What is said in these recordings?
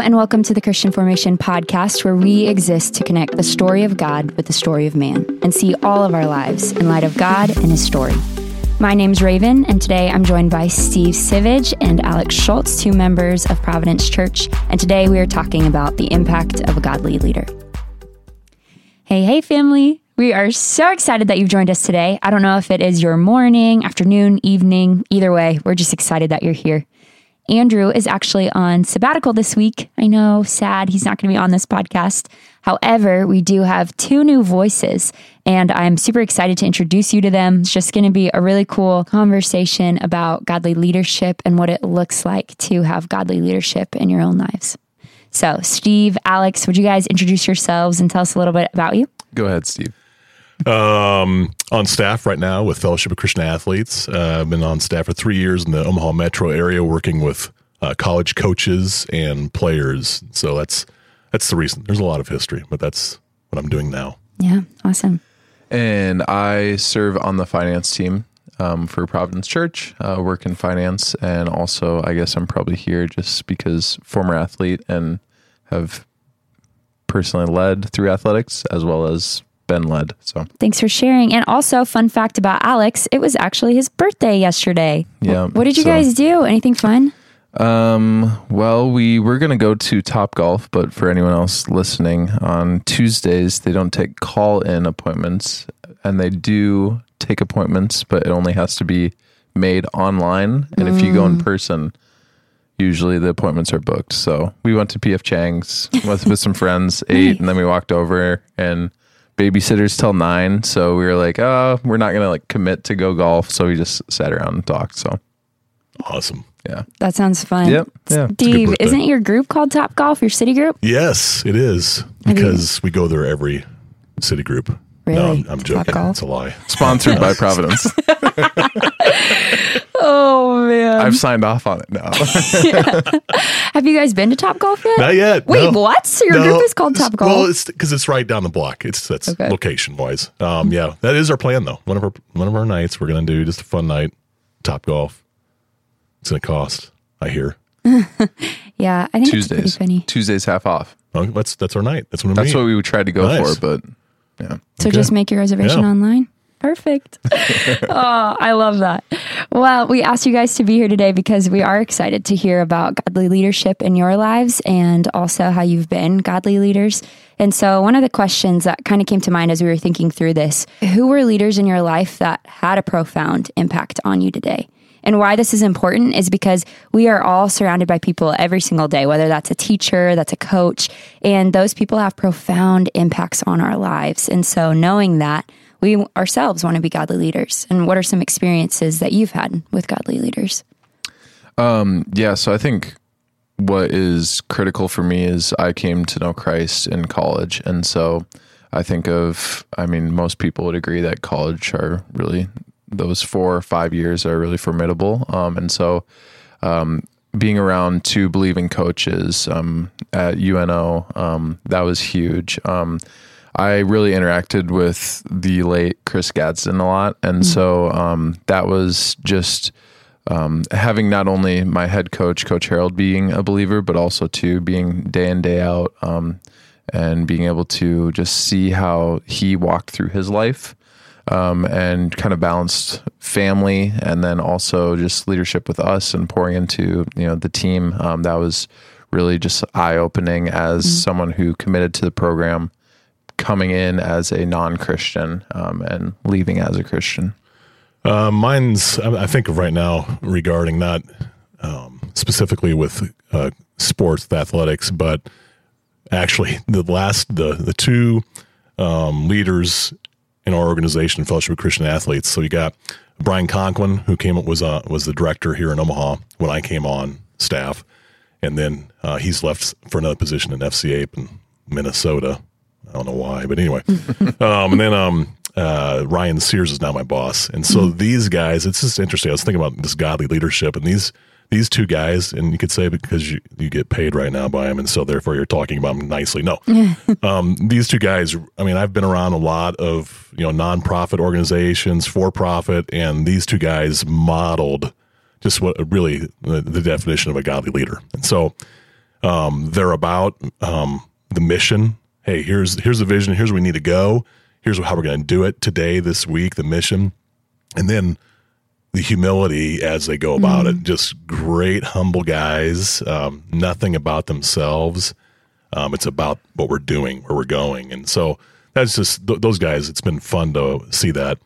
and welcome to the Christian Formation podcast, where we exist to connect the story of God with the story of man and see all of our lives in light of God and His story. My name's Raven, and today I'm joined by Steve Sivage and Alex Schultz, two members of Providence Church. And today we are talking about the impact of a godly leader. Hey, hey, family. We are so excited that you've joined us today. I don't know if it is your morning, afternoon, evening, either way, we're just excited that you're here. Andrew is actually on sabbatical this week. I know, sad, he's not going to be on this podcast. However, we do have two new voices, and I'm super excited to introduce you to them. It's just going to be a really cool conversation about godly leadership and what it looks like to have godly leadership in your own lives. So, Steve, Alex, would you guys introduce yourselves and tell us a little bit about you? Go ahead, Steve. Um, on staff right now with Fellowship of Christian Athletes. Uh, I've been on staff for three years in the Omaha metro area, working with uh, college coaches and players. So that's that's the reason. There's a lot of history, but that's what I'm doing now. Yeah, awesome. And I serve on the finance team um, for Providence Church, uh, work in finance, and also I guess I'm probably here just because former athlete and have personally led through athletics as well as been led. So Thanks for sharing. And also, fun fact about Alex, it was actually his birthday yesterday. Yeah, What did you so- guys do? Anything fun? Um, well, we were going to go to Top Golf, but for anyone else listening, on Tuesdays, they don't take call in appointments and they do take appointments, but it only has to be made online. And if you go in person, usually the appointments are booked. So we went to PF Chang's with, with some friends, ate, and then we walked over and babysitters till nine. So we were like, oh, we're not going to like commit to go golf. So we just sat around and talked. So Awesome. yeah. That sounds fun. Yep. Yeah. Steve, isn't your group called Top Golf, your city group? Yes, it is because we go there every city group. No, I'm, I'm joking. golf? It's a lie. Sponsored by Providence. Oh, man. I've signed off on it now. Have you guys been to Top Golf yet? Not yet. Wait, no. what? So your No. group is called Top Golf? Well, it's because it's right down the block. It's that's Okay. location wise. Um, yeah, that is our plan though. One of our one of our nights we're gonna do just a fun night, top golf. It's gonna cost. I hear. yeah, I think it's Tuesdays. pretty funny. Tuesdays half off. Oh, that's that's our night. That's what That's what we tried to go Nice. for, but yeah. So Okay. just make your reservation Yeah. online. Perfect. oh, I love that. Well, we asked you guys to be here today because we are excited to hear about godly leadership in your lives and also how you've been godly leaders. And so, one of the questions that kind of came to mind as we were thinking through this who were leaders in your life that had a profound impact on you today? And why this is important is because we are all surrounded by people every single day, whether that's a teacher, that's a coach, and those people have profound impacts on our lives. And so knowing that, we ourselves want to be godly leaders. And what are some experiences that you've had with godly leaders? Um, Yeah, so I think what is critical for me is I came to know Christ in college. And so I think of, I mean, most people would agree that college are really, those four or five years are really formidable. Um, and so um, being around two believing coaches um, at UNO, um, that was huge. Um, I really interacted with the late Chris Gadsden a lot. And so um, that was just um, having not only my head coach, Coach Herold, being a believer, but also too being day in day out, um, and being able to just see how he walked through his life, um, and kind of balanced family, and then also just leadership with us and pouring into you know the team. Um, that was really just eye opening as someone who committed to the program, coming in as a non Christian um, and leaving as a Christian. Uh, mine's I I think of right now regarding not um, specifically with uh, sports, with athletics, but actually the last the the two um, leaders in our organization, Fellowship of Christian Athletes. So you got Brian Conklin, who came up was uh, was the director here in Omaha when I came on staff, and then uh, he's left for another position in FCA in Minnesota. I don't know why, but anyway. um, and then um, uh, Ryan Sears is now my boss, and so these guys, it's just interesting. I was thinking about this godly leadership, and these these two guys, and you could say because you you get paid right now by them, and so therefore you're talking about them nicely. No, um, these two guys. I mean, I've been around a lot of you know nonprofit organizations, for profit, and these two guys modeled just what really the, the definition of a godly leader. And so Um, they're about um, the mission. Hey, here's here's the vision. Here's where we need to go. Here's how we're going to do it today, this week. The mission, and then the humility as they go about it. Just great, humble guys. Um, nothing about themselves. Um, it's about what we're doing, where we're going, and so that's just th- those guys. It's been fun to see that.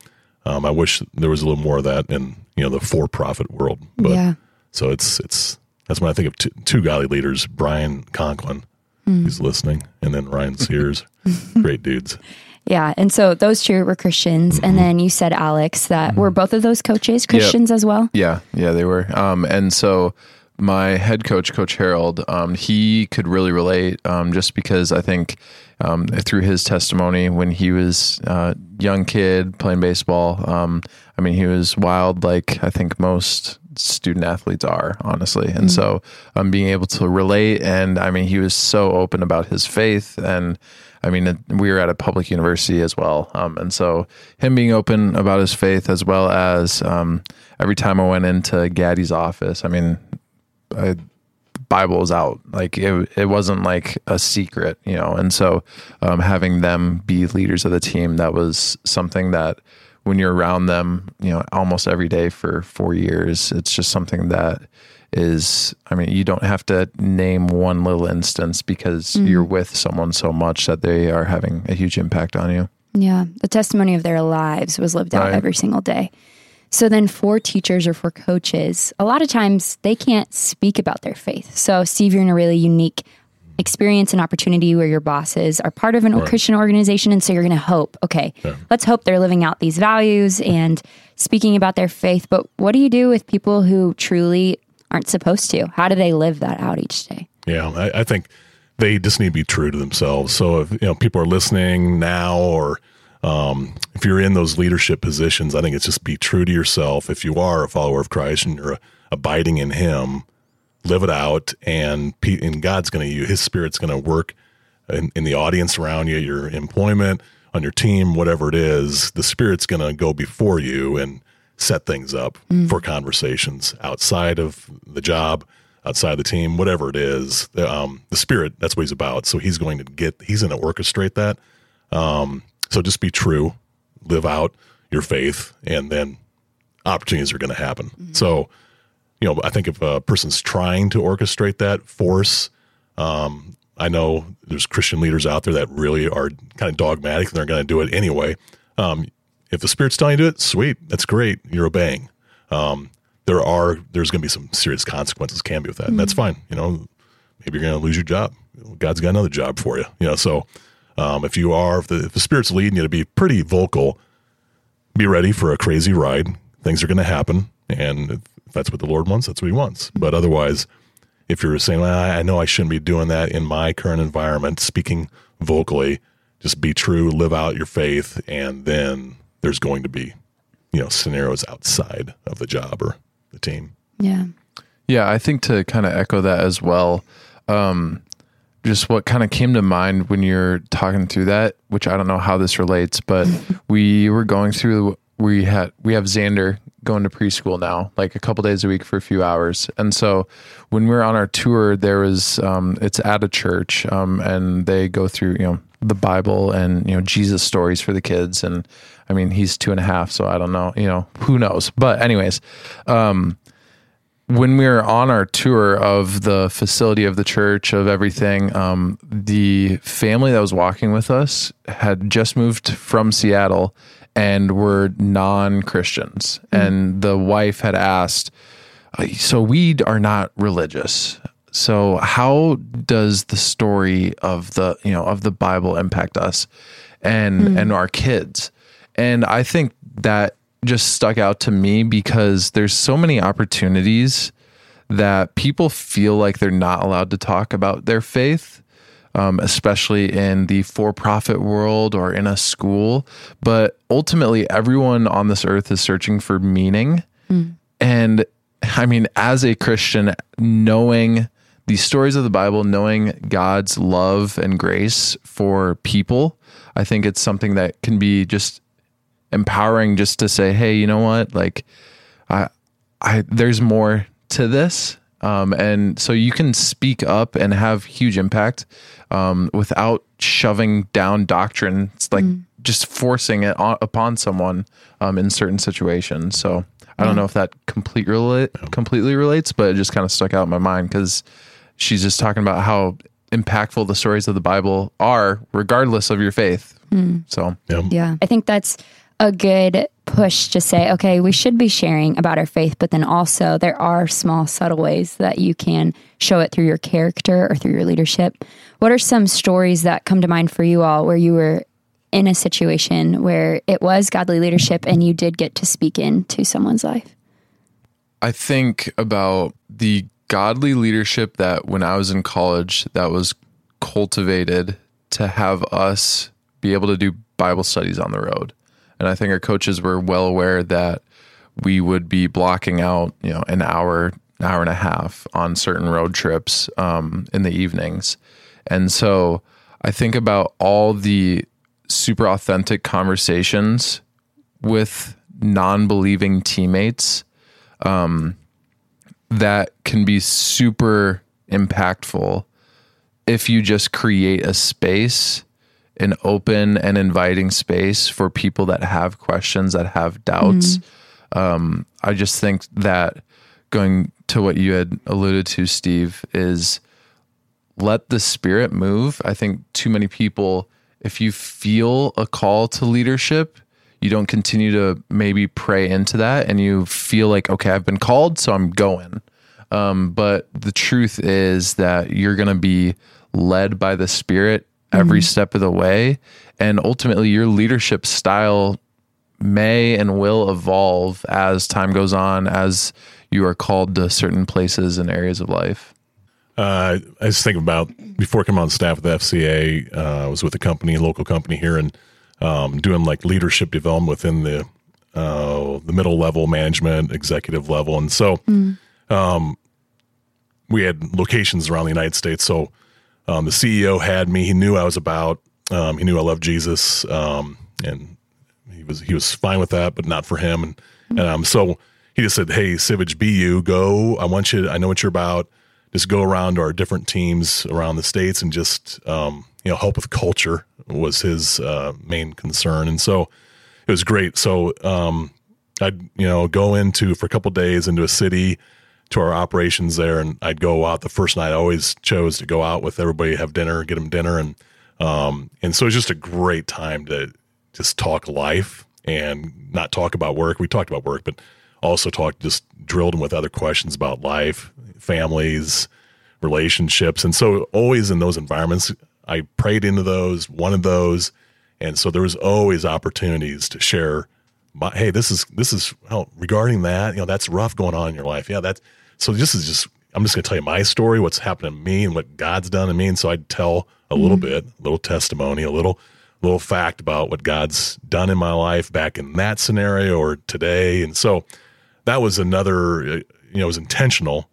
Um, I wish there was a little more of that in you know the for-profit world. But Yeah. so it's it's that's when I think of two, two godly leaders, Brian Conklin, who's listening, and then Ryan Sears, great dudes. Yeah. And so those two were Christians. Mm-hmm. And then you said, Alex, that were both of those coaches Christians as well? Yeah, yeah, they were. Um, and so my head coach, Coach Herold, um, he could really relate um, just because I think um, through his testimony when he was a young kid playing baseball, um, I mean, he was wild like I think most student athletes are, honestly. And so um, being able to relate, and I mean, he was so open about his faith and I mean, we were at a public university as well. Um, and so him being open about his faith, as well as um, every time I went into Gaddy's office, I mean, I, Bible was out. Like it, it wasn't like a secret, you know. And so um, having them be leaders of the team, that was something that when you're around them, you know, almost every day for four years, it's just something that is i mean you don't have to name one little instance because mm-hmm. you're with someone so much that they are having a huge impact on you Yeah. The testimony of their lives was lived out Right. every single day. So then for teachers or for coaches, a lot of times they can't speak about their faith. So Steve, you're in a really unique experience and opportunity where your bosses are part of an Christian organization. And so you're going to hope, okay, let's hope they're living out these values and speaking about their faith. But what do you do with people who truly aren't supposed to? How do they live that out each day? Yeah, I, I think they just need to be true to themselves. So if you know people are listening now, or um, if you're in those leadership positions, I think it's just be true to yourself. If you are a follower of Christ and you're abiding in Him, live it out, and and God's going to you. His Spirit's going to work in, in the audience around you, your employment, on your team, whatever it is. The Spirit's going to go before you and set things up for conversations outside of the job, outside the team, whatever it is. The, um, the Spirit, that's what He's about. So He's going to get, He's going to orchestrate that. Um, so just be true, live out your faith, and then opportunities are going to happen. So, you know, I think if a person's trying to orchestrate that force, um, I know there's Christian leaders out there that really are kind of dogmatic and they're going to do it anyway. Um, if the Spirit's telling you to do it, sweet, that's great. You're obeying. Um, there are there's going to be some serious consequences can be with that, and that's fine. You know, maybe you're going to lose your job. God's got another job for you. You know, so um, if you are, if the, if the Spirit's leading you to be pretty vocal, be ready for a crazy ride. Things are going to happen, and if that's what the Lord wants, that's what He wants. But otherwise, if you're saying, well, I know I shouldn't be doing that in my current environment, speaking vocally, just be true, live out your faith, and then there's going to be, you know, scenarios outside of the job or the team. Yeah. Yeah, I think to kind of echo that as well, um, just what kind of came to mind when you're talking through that, which I don't know how this relates, but we were going through. We had we have Xander going to preschool now, like a couple days a week for a few hours, and so when we were on our tour, there was um, it's at a church, um, and they go through you know the Bible and you know Jesus stories for the kids, and I mean he's two and a half, so I don't know, you know who knows, but anyways. Um, when we were on our tour of the facility of the church of everything um, the family that was walking with us had just moved from seattle and were non-christians. And the wife had asked "Uh, so we are not religious. So how does the story of the you know of the bible impact us and and our kids and i think that just stuck out to me because there's so many opportunities that people feel like they're not allowed to talk about their faith um, especially in the for-profit world or in a school. But ultimately everyone on this earth is searching for meaning. And I mean, as a Christian, knowing the stories of the Bible, knowing God's love and grace for people, I think it's something that can be just empowering just to say, hey, you know what? Like, I, I, there's more to this. Um, and so you can speak up and have huge impact um, without shoving down doctrine. It's like just forcing it on, upon someone um, in certain situations. So I don't know if that complete relate, completely relates, but it just kind of stuck out in my mind because she's just talking about how impactful the stories of the Bible are, regardless of your faith. So Yeah. Yeah. I think that's a good push to say, okay, we should be sharing about our faith, but then also there are small, subtle ways that you can show it through your character or through your leadership. What are some stories that come to mind for you all where you were in a situation where it was godly leadership and you did get to speak into someone's life? I think about the godly leadership that when I was in college that was cultivated to have us be able to do Bible studies on the road. And I think our coaches were well aware that we would be blocking out, you know, an hour, hour and a half on certain road trips um, in the evenings. And so I think about all the super authentic conversations with non believing teammates that can be super impactful if you just create a space, an open and inviting space for people that have questions, that have doubts. Um, I just think that going to what you had alluded to, Steve, is let the spirit move. I think too many people, if you feel a call to leadership, you don't continue to maybe pray into that and you feel like, okay, I've been called, so I'm going. Um, but the truth is that you're going to be led by the spirit every step of the way. And ultimately, your leadership style may and will evolve as time goes on, as you are called to certain places and areas of life. Uh, I just think about before coming on staff with the FCA, uh, I was with a company, a local company here, and um, doing like leadership development within the uh, the middle level management, executive level, and so um, we had locations around the United States. So um, the CEO had me; he knew I was about. Um, he knew I loved Jesus, um, and he was he was fine with that, but not for him. And, and um, so he just said, "Hey, Sivage, be you. Go. I want you. To, I know what you're about. Just go around to our different teams around the states and just um, you know help with culture was his uh, main concern. And so it was great. So um, I'd you know go into for a couple days into a city to our operations there, and I'd go out the first night. I always chose to go out with everybody, have dinner, get them dinner, and um, and so it's just a great time to just talk life and not talk about work. We talked about work, but also talked just drilled them with other questions about life, families, relationships, and so always in those environments, I prayed into those, wanted those, and so there was always opportunities to share. My, hey, this is this is well, regarding that. You know, that's rough going on in your life. Yeah, that's so. This is just. I'm just going to tell you my story, what's happened to me, and what God's done to me. And so I'd tell a little mm-hmm. bit, a little testimony, a little little fact about what God's done in my life back in that scenario or today. And so that was another. You know, it was intentional.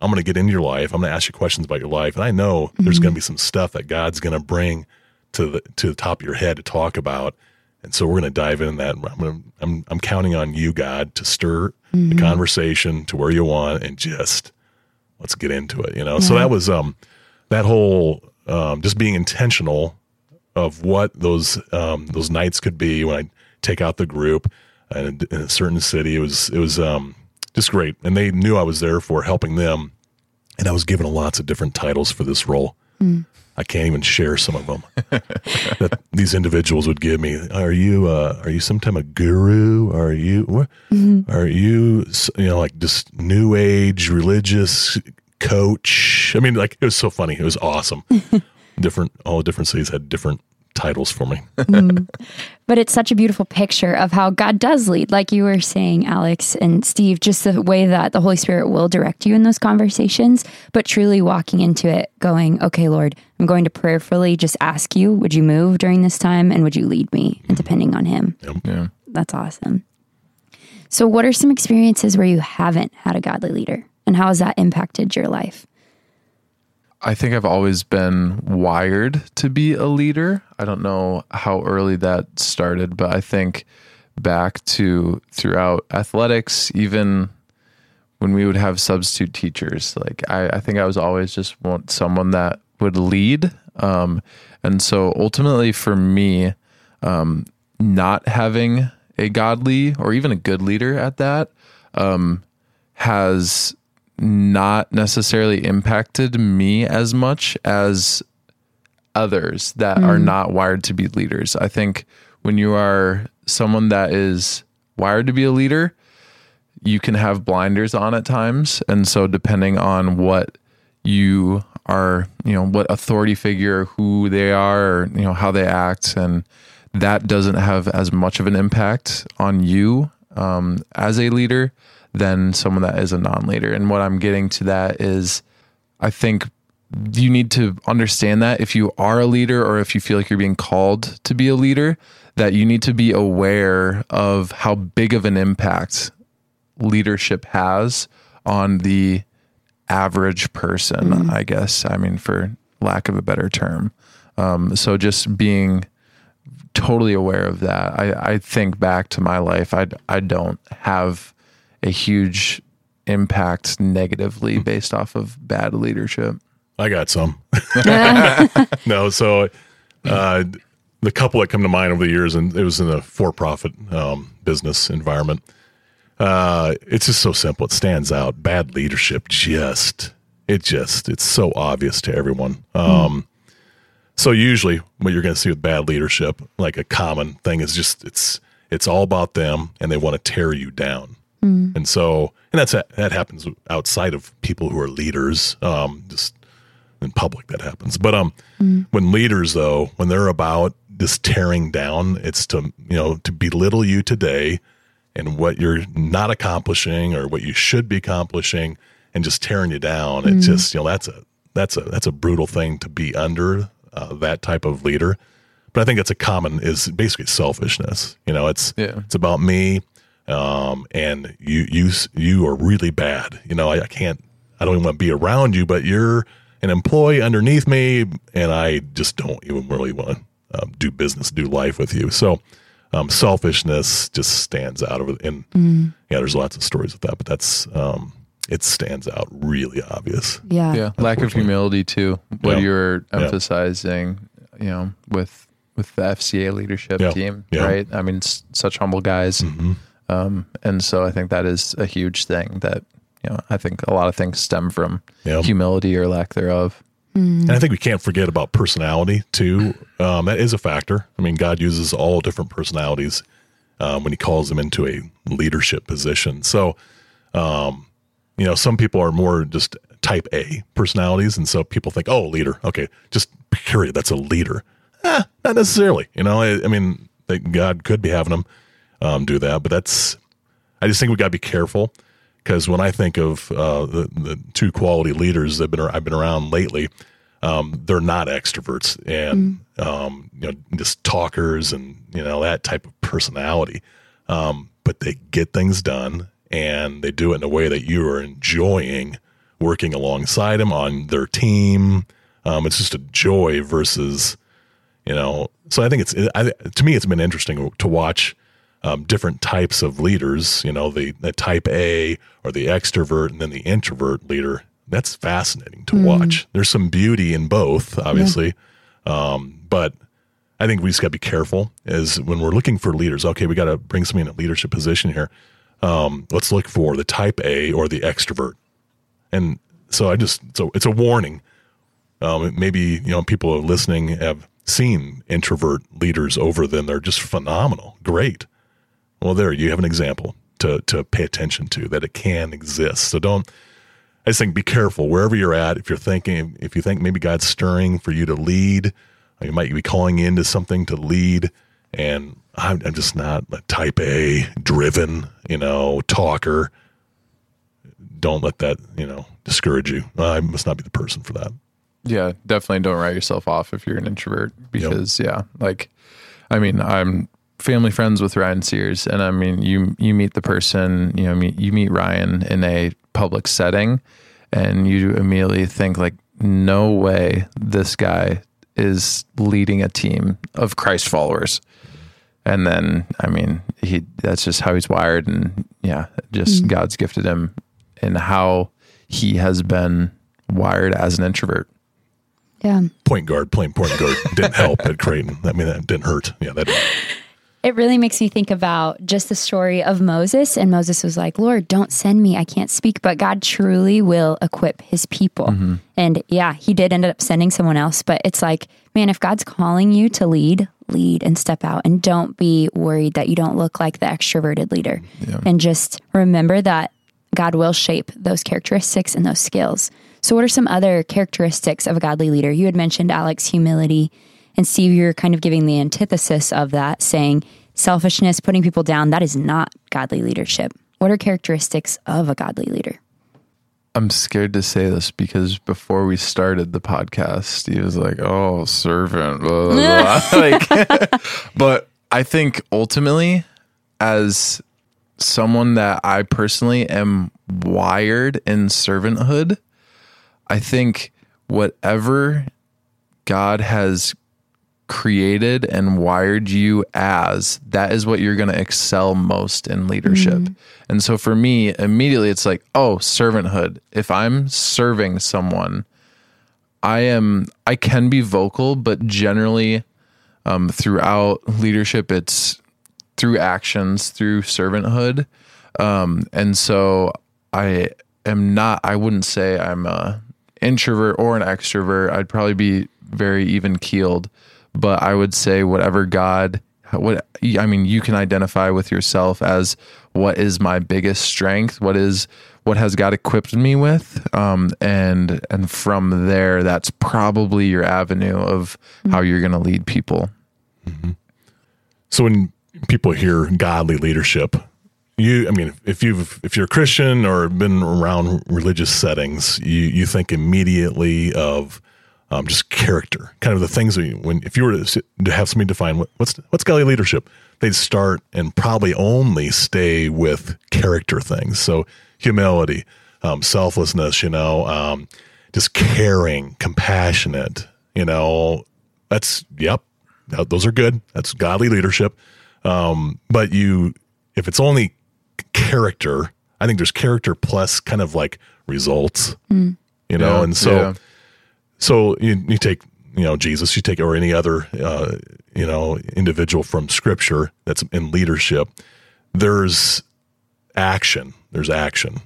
I'm going to get into your life. I'm going to ask you questions about your life, and I know there's going to mm-hmm. be some stuff that God's going to bring to the to the top of your head to talk about. And so we're going to dive into that. I'm to, I'm I'm counting on you, God, to stir the conversation to where you want, and just let's get into it. You know. So that was um that whole um just being intentional of what those um those nights could be when I take out the group in a, in a certain city. It was it was um just great, and they knew I was there for helping them, and I was given lots of different titles for this role. I can't even share some of them that these individuals would give me. Are you uh, are you some type of guru? Are you what? are you you know like just new age religious coach? I mean, like it was so funny. It was awesome. different all the different cities had different titles for me. But it's such a beautiful picture of how God does lead, like you were saying, Alex and Steve, just the way that the Holy Spirit will direct you in those conversations, but truly walking into it going, okay, Lord, I'm going to prayerfully just ask you, would you move during this time and would you lead me? And depending on Him. Yeah. That's awesome. So, what are some experiences where you haven't had a godly leader and how has that impacted your life? I think I've always been wired to be a leader. I don't know how early that started, but I think back to throughout athletics, even when we would have substitute teachers, like I, I think I was always just want someone that would lead. Um, and so ultimately for me, um, not having a godly or even a good leader at that um, has not necessarily impacted me as much as others that are not wired to be leaders. I think when you are someone that is wired to be a leader, you can have blinders on at times. And so depending on what you are, you know, what authority figure, who they are, or, you know, how they act, and that doesn't have as much of an impact on you um, as a leader than someone that is a non-leader. And what I'm getting to that is, I think you need to understand that if you are a leader or if you feel like you're being called to be a leader, that you need to be aware of how big of an impact leadership has on the average person, I guess. I mean, for lack of a better term. Um, so just being totally aware of that. I, I think back to my life, I, I don't have a huge impact negatively based off of bad leadership. I got some. no, so uh, the couple that come to mind over the years, and it was in a for-profit um, business environment. Uh, it's just so simple. It stands out. Bad leadership, just it just it's so obvious to everyone. Um, So usually, what you're going to see with bad leadership, like a common thing, is just it's it's all about them, and they want to tear you down. And so, and that's that happens outside of people who are leaders. Um, just in public that happens. But um, when leaders though, when they're about just tearing down, it's to you know to belittle you today and what you're not accomplishing or what you should be accomplishing, and just tearing you down. It just you know that's a that's a that's a brutal thing to be under uh, that type of leader. But I think that's a common is basically selfishness. You know, it's Yeah. it's about me, um, and you you you are really bad. You know, I, I can't. I don't even want to be around you, but you're an employee underneath me, and I just don't even really want to um, do business, do life with you. So, um, selfishness just stands out of it. And yeah, there's lots of stories with that, but that's um, it stands out really obvious. Yeah. yeah lack of humility too what Yeah. you're Yeah. emphasizing you know with with the fca leadership Yeah. team Yeah. right i mean s- such humble guys Mhm. Um and so i think that is a huge thing that you know i think a lot of things stem from Yeah. humility or lack thereof And I think we can't forget about personality too. Um, that is a factor. I mean, God uses all different personalities um, when He calls them into a leadership position. So, um, you know, some people are more just type A personalities, and so people think, "Oh, leader, okay, just period, that's a leader." Eh, not necessarily. You know, I, I mean, God could be having them um, do that, but that's. I just think we got to be careful because when I think of uh, the the two quality leaders that been I've been around lately, um, they're not extroverts and um, you know just talkers and you know that type of personality, um, but they get things done and they do it in a way that you are enjoying working alongside them on their team. Um, it's just a joy versus you know so i think it's I, to me it's been interesting to watch um, different types of leaders you know the, the type a or the extrovert and then the introvert leader. That's fascinating to watch. There's some beauty in both obviously. Um, but i think we just got to be careful is when we're looking for leaders okay we got to bring somebody in a leadership position here. Um, let's look for the type a or the extrovert. And so i just so it's a warning. Um, maybe you know people are listening have seen introvert leaders over them. They're just phenomenal, great. Well, there you have an example to to pay attention to that it can exist. So don't. I just think be careful wherever you're at. If you're thinking, if you think maybe God's stirring for you to lead, or you might be calling into something to lead, and I'm, I'm just not a type A driven, you know, talker. Don't let that, you know, discourage you. I must not be the person for that. yeah definitely don't write yourself off if you're an introvert because yeah like i mean i'm family friends with ryan sears and i mean you you meet the person you know meet, you meet ryan in a public setting and you immediately think like no way this guy is leading a team of christ followers and then i mean he that's just how he's wired and yeah just mm. god's gifted him in how he has been wired as an introvert. Yeah. Point guard playing point guard didn't help at Creighton. I mean, that didn't hurt. Yeah, that. It really makes me think about just the story of Moses. And Moses was like, Lord, don't send me. I can't speak. But God truly will equip his people. Mm-hmm. And yeah, he did end up sending someone else. But it's like, man, if God's calling you to lead, lead and step out. And don't be worried that you don't look like the extroverted leader. And just remember that God will shape those characteristics and those skills. So, what are some other characteristics of a godly leader? You had mentioned, Alex, humility. And Steve, you're kind of giving the antithesis of that, saying selfishness, putting people down, that is not godly leadership. What are characteristics of a godly leader? I'm scared to say this because before we started the podcast, he was like, "Oh, servant," blah, blah, blah. like. but I think ultimately, as someone that I personally am wired in servanthood, I think whatever God has created and wired you as, that is what you're going to excel most in leadership. And so for me, immediately it's like, oh, servanthood. If I'm serving someone, I am I can be vocal, but generally um, throughout leadership, it's through actions, through servanthood. Um, and so I am not, I wouldn't say I'm a introvert or an extrovert. I'd probably be very even keeled, but I would say whatever God, what, I mean, you can identify with yourself as what is my biggest strength? What is, what has God equipped me with? Um, and, and from there, that's probably your avenue of how you're going to lead people. So when people hear godly leadership, you, I mean, if you've if you're a Christian or been around religious settings, you you think immediately of um, just character, kind of the things that you, when if you were to, sit- to have somebody define what, what's what's godly leadership, they'd start and probably only stay with character things. So humility, um, selflessness, you know, um, just caring, compassionate, you know, that's yep, th- those are good. That's godly leadership. Um, but you, if it's only character, I think there's character plus kind of like results, you know, Yeah, and so yeah. So you, you take you know Jesus, you take or any other uh, you know individual from Scripture that's in leadership. There's action. There's action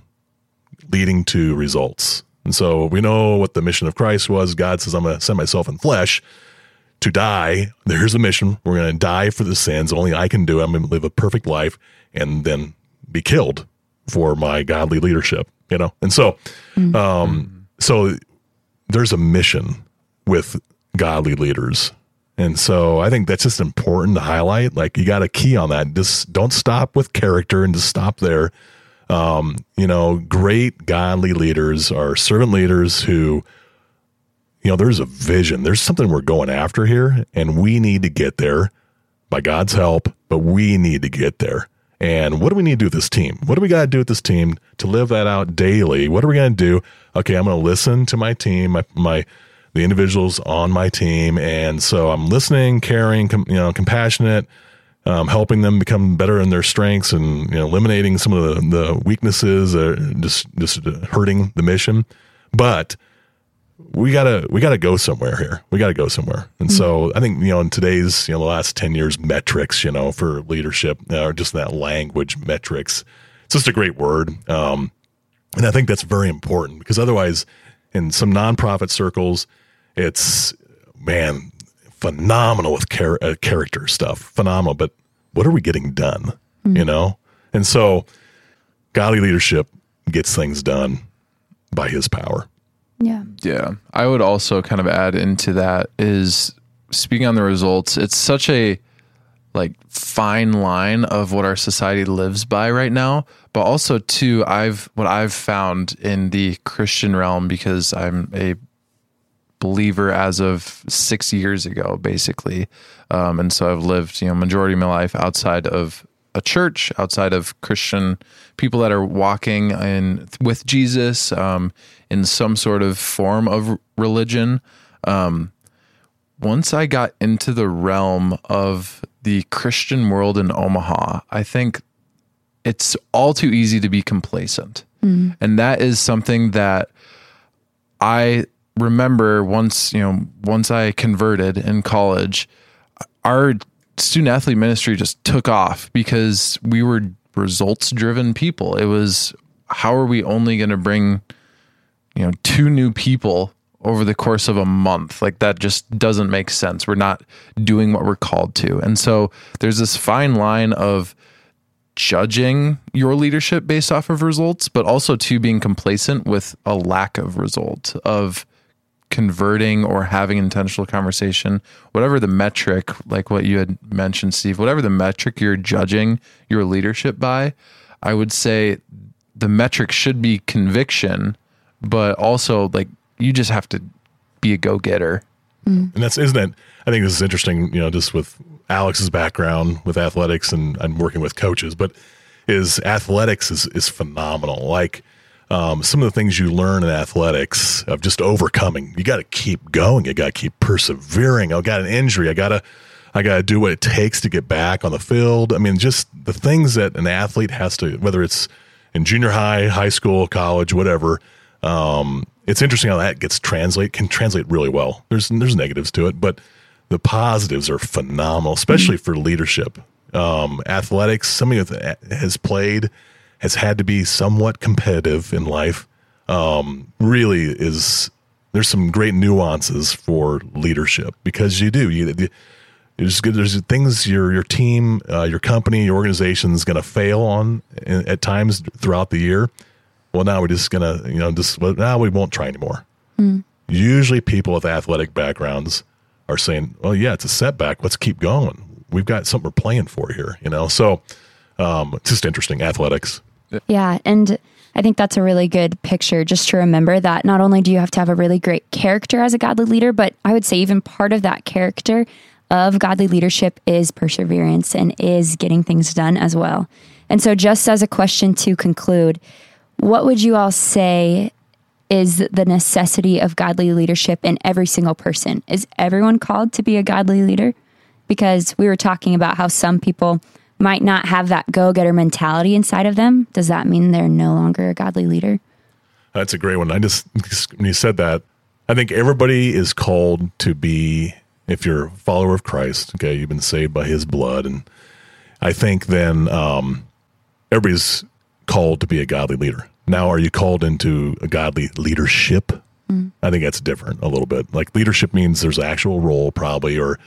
leading to results. And so we know what the mission of Christ was. God says, "I'm going to send myself in flesh to die. There's a mission. We're going to die for the sins. Only I can do. it. I'm going to live a perfect life and then be killed for my godly leadership." You know, and so, um, so there's a mission with godly leaders. And so I think that's just important to highlight. Like you got a key on that. Just don't stop with character and just stop there. Um, you know, great godly leaders are servant leaders who, you know, there's a vision. There's something we're going after here, and we need to get there by God's help, but we need to get there. And what do we need to do with this team? What do we got to do with this team to live that out daily? What are we going to do? Okay, I'm going to listen to my team, my, my the individuals on my team, and so I'm listening, caring, com, you know, compassionate, um, helping them become better in their strengths, and you know, eliminating some of the, the weaknesses, or just just hurting the mission. But we gotta we gotta go somewhere here. We gotta go somewhere. And so I think you know in today's you know the last ten years metrics you know for leadership uh, or just that language metrics, it's just a great word. Um, and I think that's very important because otherwise, in some nonprofit circles, it's man phenomenal with char- uh, character stuff, phenomenal. But what are we getting done? You know, and so godly leadership gets things done by His power. Yeah. Yeah. I would also kind of add into that is speaking on the results, it's such a like fine line of what our society lives by right now, but also too I've what I've found in the Christian realm because I'm a believer as of 6 years ago basically. Um, and so I've lived, you know, majority of my life outside of a church outside of Christian people that are walking in with Jesus um, in some sort of form of religion. Um, once I got into the realm of the Christian world in Omaha, I think it's all too easy to be complacent. And that is something that I remember once, you know, once I converted in college, our student athlete ministry just took off because we were results driven people. It was how are we only going to bring you know two new people over the course of a month? Like that just doesn't make sense. We're not doing what we're called to. And so there's this fine line of judging your leadership based off of results but also to being complacent with a lack of result of converting or having intentional conversation whatever the metric like what you had mentioned Steve whatever the metric you're judging your leadership by i would say the metric should be conviction but also like you just have to be a go-getter mm. And that's isn't it? I think this is interesting. You know, just with Alex's background with athletics and and working with coaches, but is athletics is is phenomenal. Like um, some of the things you learn in athletics of just overcoming. You got to keep going. You got to keep persevering. I got an injury. I gotta I gotta do what it takes to get back on the field. I mean, just the things that an athlete has to, whether it's in junior high, high school, college, whatever. Um, it's interesting how that gets translate can translate really well. There's there's negatives to it, but the positives are phenomenal, especially for leadership. Um, athletics, somebody that has played, has had to be somewhat competitive in life. Um, really is there's some great nuances for leadership because you do you. you there's good. There's things your your team, uh, your company, your organization is going to fail on in, at times throughout the year. Well, now we're just gonna, you know, just well, now we won't try anymore. Usually, people with athletic backgrounds are saying, "Oh, yeah, it's a setback. Let's keep going. We've got something we're playing for here." You know, so um, it's just interesting athletics. Yeah. And I think that's a really good picture just to remember that not only do you have to have a really great character as a godly leader, but I would say even part of that character of godly leadership is perseverance and is getting things done as well. And so, just as a question to conclude, what would you all say is the necessity of godly leadership in every single person? Is everyone called to be a godly leader? Because we were talking about how some people might not have that go getter mentality inside of them. Does that mean they're no longer a godly leader? That's a great one. I just when you said that, I think everybody is called to be. If you're a follower of Christ, okay, you've been saved by His blood, and I think then um, everybody's called to be a godly leader. Now, are you called into a godly leadership? I think that's different a little bit. Like leadership means there's an actual role, probably, or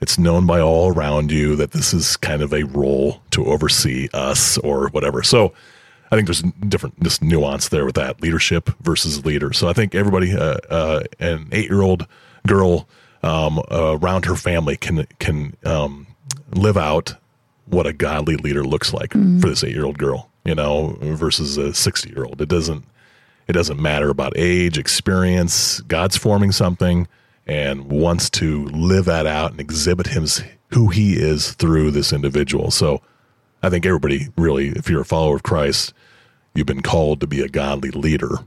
it's known by all around you that this is kind of a role to oversee us or whatever. So I think there's different just nuance there with that leadership versus leader. So I think everybody, uh, uh, an eight year old girl um, around her family can can um, live out what a godly leader looks like for this eight year old girl, you know, versus a sixty year old. It doesn't it doesn't matter about age, experience. God's forming something and wants to live that out and exhibit him who he is through this individual. So I think everybody really, if you're a follower of Christ, you've been called to be a godly leader,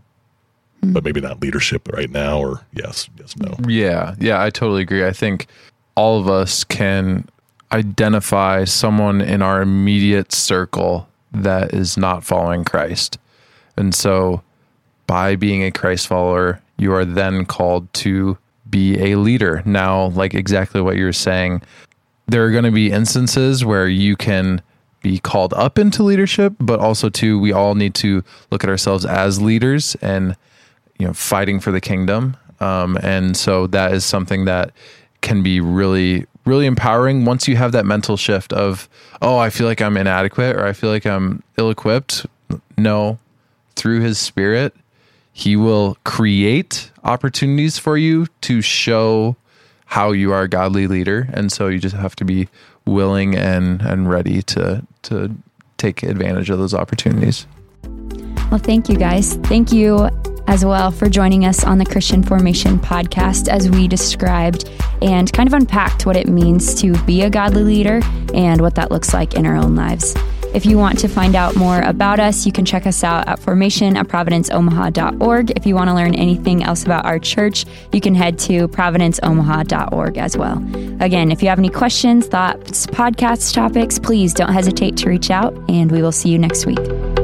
but maybe not leadership right now, or yes, yes, no. Yeah, yeah, I totally agree. I think all of us can identify someone in our immediate circle that is not following Christ. And so by being a Christ follower, you are then called to be a leader. Now, like exactly what you're saying, there are going to be instances where you can be called up into leadership, but also too we all need to look at ourselves as leaders and you know fighting for the kingdom. Um, and so that is something that can be really really empowering once you have that mental shift of oh I feel like I'm inadequate or I feel like I'm ill-equipped. No, through His Spirit, He will create opportunities for you to show how you are a godly leader and so you just have to be willing and and ready to to take advantage of those opportunities Well, thank you guys. Thank you as well for joining us on the Christian Formation podcast as we described and kind of unpacked what it means to be a godly leader and what that looks like in our own lives. If you want to find out more about us, you can check us out at formation at providenceomaha.org. If you want to learn anything else about our church, you can head to providenceomaha.org as well. Again, if you have any questions, thoughts, podcast topics, please don't hesitate to reach out, and we will see you next week.